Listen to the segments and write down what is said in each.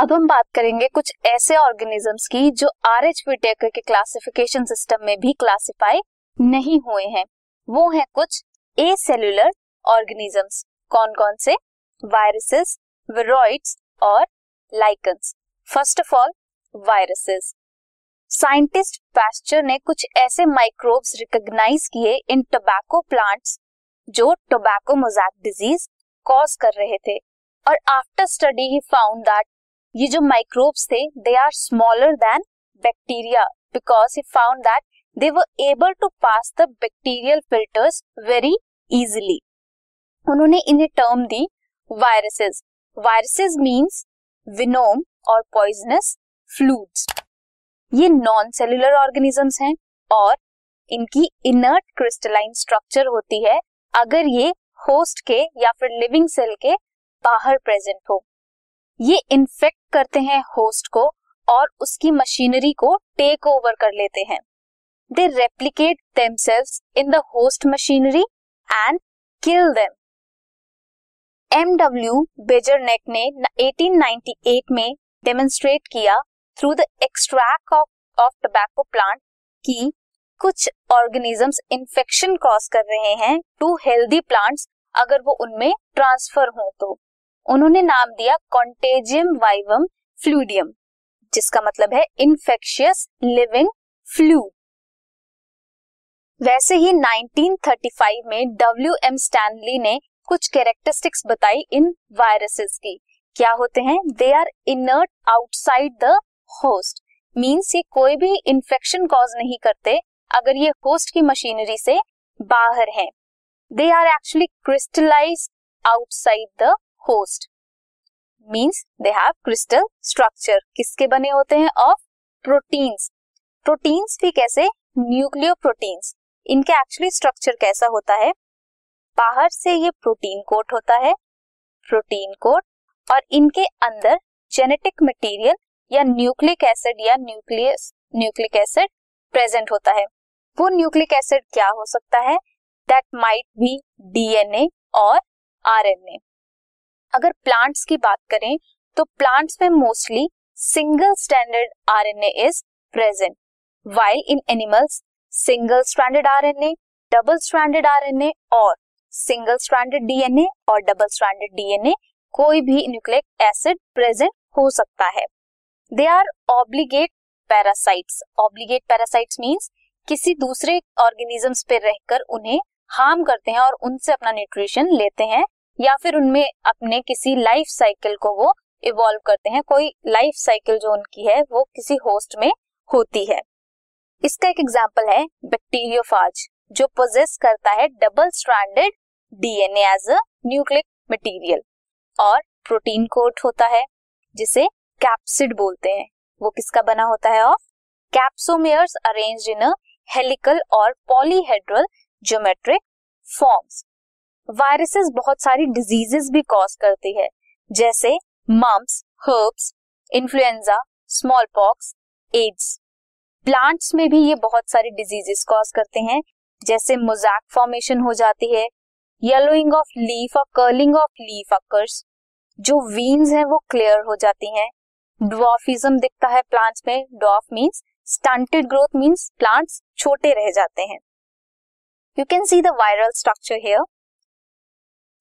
अब हम बात करेंगे कुछ ऐसे ऑर्गेनिजम्स की जो आर एच के क्लासिफिकेशन सिस्टम में भी क्लासिफाई नहीं हुए हैं। वो हैं कुछ ए सेल्यूलर ऑर्गेनिजम्स कौन कौन से? वायरसेस विरोइड्स और lichens first of all viruses scientist Pasteur ने कुछ ऐसे माइक्रोब्स रिकॉग्नाइज किए इन टोबैको प्लांट्स जो टोबैको मोजैक डिज़ीज़ कॉज कर रहे थे। और after study he found that ये जो माइक्रोब्स थे they are smaller than bacteria because he found that they were able to pass the bacterial filters very easily उन्होंने इन्हें टर्म दी वायरसेस वायरसेस मींस विनोम और पॉइजनस फ्लूड्स ये non cellular organisms हैं और इनकी इनर्ट क्रिस्टलाइन स्ट्रक्चर होती है अगर ये होस्ट के या फिर लिविंग सेल के बाहर प्रेजेंट हो। ये इन्फेक्ट करते हैं होस्ट को और उसकी मशीनरी को टेक ओवर कर लेते हैं। They replicate themselves in the host machinery and kill them M W Beijerinck ने 1898 में डेमोन्स्ट्रेट किया through the extract of tobacco plant की कुछ ऑर्गेनिजम्स इन्फेक्शन कॉज कर रहे हैं टू हेल्दी प्लांट्स अगर वो उनमें ट्रांसफ़र हो तो। उन्होंने नाम दिया कॉन्टेजियम वाइवम फ्लूडियम जिसका मतलब है इन्फेक्शियस लिविंग फ्लू वैसे ही 1935 में डब्ल्यू एम स्टैनली ने कुछ कैरेक्टरिस्टिक्स बताई इन वायरसेस की। क्या होते हैं? They are inert outside the host means ये कोई भी इंफेक्शन कॉज नहीं करते, अगर ये होस्ट की मशीनरी से बाहर है। They are actually crystallise outside the host. Means they have crystal structure किसके बने होते हैं? ऑफ़ प्रोटीन्स प्रोटीन्स भी कैसे? न्यूक्लियो प्रोटीन्स इनके एक्चुअली स्ट्रक्चर कैसा होता है? बाहर से ये प्रोटीन कोट होता है। प्रोटीन कोट और इनके अंदर जेनेटिक मटेरियल या न्यूक्लिक एसिड या न्यूक्लियस न्यूक्लिक एसिड प्रेजेंट होता है। वो न्यूक्लिक एसिड क्या हो सकता है? दैट माइट बी डीएनए और आरएनए अगर प्लांट्स की बात करें तो प्लांट्स में mostly single standard R RNA is present while in animals single stranded RNA double stranded RNA और सिंगल स्ट्रैंडेड डीएनए और डबल स्ट्रैंडेड डीएनए कोई भी न्यूक्लिक एसिड प्रेजेंट हो सकता है। They are obligate parasites obligate parasites means किसी दूसरे organisms पे रहकर उन्हें हार्म करते हैं और उनसे अपना न्यूट्रिशन लेते हैं। या फिर उनमें अपने किसी लाइफ साइकिल को वो इवॉल्व करते हैं। कोई लाइफ साइकिल जो उनकी है, वो किसी होस्ट में होती है। इसका एक एग्ज़ाम्पल है बैक्टीरियोफाज जो पोजेस करता है double stranded DNA as a nucleic material और प्रोटीन कोट होता है, जिसे कैप्सिड बोलते हैं। वो किसका बना होता है? Of capsomeres arranged in a helical और पॉलीहेड्रल ज्योमेट्रिक फॉर्म्स वायरसेस बहुत सारी डिजीजेस भी कॉज करती है। जैसे mumps herpes influenza smallpox AIDS plants में भी ये बहुत सारी डिजीजेस कॉज करते हैं। जैसे मोजैक फॉर्मेशन हो जाती है येलोइंग ऑफ़ लीफ और कर्लिंग ऑफ़ लीफ अकर्स जो वीन्स हैं वो क्लियर हो जाती हैं। ड्वार्फिज्म दिखता है प्लांट्स में। Dwarf means stunted growth means plants छोटे रह जाते हैं। You can see the viral structure here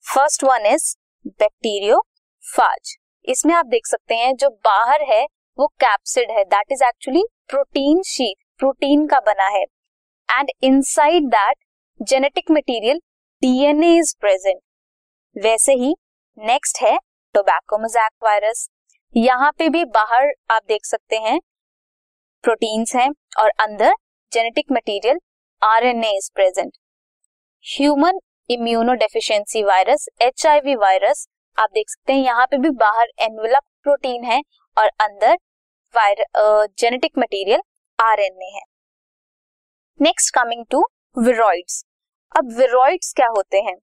first one is bacteriophage इसमें आप देख सकते हैं, जो बाहर है, वो कैप्सिड है। That is actually protein sheet protein का बना है। And inside that genetic material DNA is present वैसे ही नेक्स्ट है टोबैको मोजैक वायरस यहाँ पे भी बाहर आप देख सकते हैं प्रोटीन्स हैं, और अंदर genetic material RNA is present human immunodeficiency virus HIV virus आप देख सकते हैं, यहाँ पे भी बाहर एनवेलप प्रोटीन है और अंदर वायर जेनेटिक मटेरियल आरएनए है। नेक्स्ट कमिंग टू विरोइड्स अब विरोइड्स क्या होते हैं?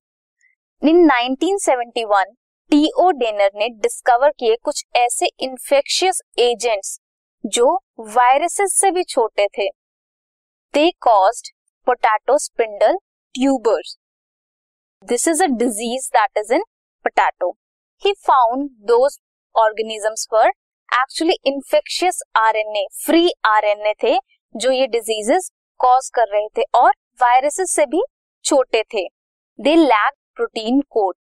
इन 1971 टीओ डेनर ने डिस्कवर किए कुछ ऐसे इन्फेक्शियस एजेंट्स जो वायरसेस से भी छोटे थे। They caused potato spindle tubers this is a disease that is in potato he found those organisms were actually infectious RNA free RNA थे, जो ये डिजीजेस कॉज कर रहे थे और वायरसेस से भी छोटे थे. They lack protein code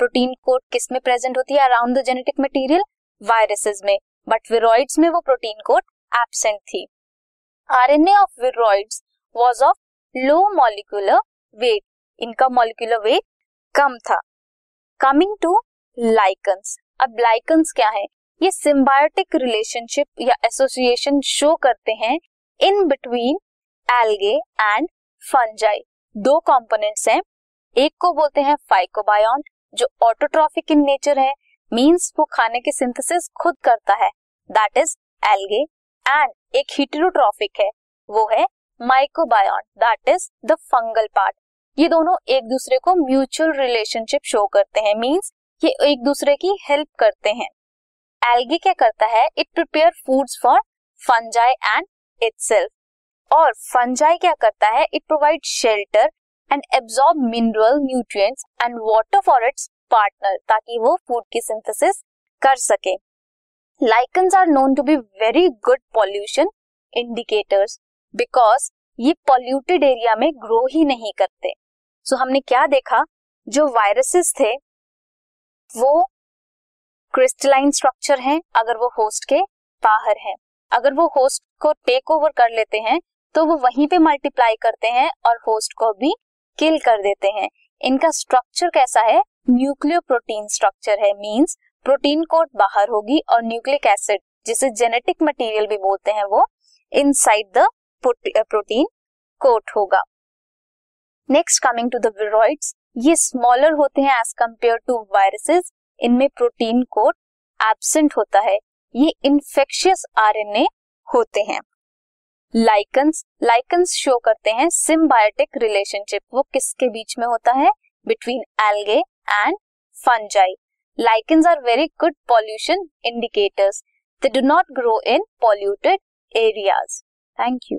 protein code किसमें प्रेजेंट होती है? Around the genetic material viruses में. बट विरोइड्स में वो प्रोटीन कोड एबसेंट थी. RNA of viroids was of low molecular weight इनका मॉलिक्यूलर वेट कम था। कमिंग टू लाइकन्स अब लाइकन्स क्या है? ये सिम्बायोटिक रिलेशनशिप या एसोसिएशन शो करते हैं in between algae and fungi दो कंपोनेंट्स हैं। एक को बोलते हैं फाइकोबायोन जो ऑटोट्रॉफिक इन नेचर है मींस वो खाने की सिंथेसिस खुद करता है। दैट इज़ एल्गे एंड एक हिटेरोट्रॉफिक है, वो है mycobiont that is the fungal part ये दोनों एक दूसरे को म्यूचुअल रिलेशनशिप शो करते हैं मीन्स ये एक दूसरे की हेल्प करते हैं। एल्गे क्या करता है? It prepare foods for fungi and itself और फंजाई क्या करता है? It provide shelter and absorb mineral nutrients and water for its partner ताकि वो फ़ूड की सिंथेसिस कर सके। Lichens are known to be very good pollution indicators because ये पॉल्यूटेड एरिया में ग्रो ही नहीं करते। सो so, हमने क्या देखा? जो वायरसेस थे वो क्रिस्टलाइन स्ट्रक्चर हैं अगर वो होस्ट के बाहर हैं। अगर वो होस्ट को टेक ओवर कर लेते हैं तो वो वहीं पे मल्टीप्लाई करते हैं और होस्ट को भी किल कर देते हैं। इनका स्ट्रक्चर कैसा है? न्यूक्लियो प्रोटीन स्ट्रक्चर है मींस प्रोटीन कोट बाहर होगी और न्यूक्लिक एसिड जिसे जेनेटिक मटेरियल भी बोलते हैं वो इनसाइड द प्रोटीन कोट होगा। नेक्स्ट कमिंग टू द ये स्मॉलर होते हैं एज कंपेयर टू वायरसेस इनमें प्रोटीन कोट एबसेंट होता है। ये इन्फेक्शियस आरएनए होते हैं। लाइकन्स लाइकन्स शो करते हैं सिम्बायोटिक रिलेशनशिप वो किसके बीच में होता है? Between algae and fungi lichens are very good pollution indicators they do not grow in polluted areas thank you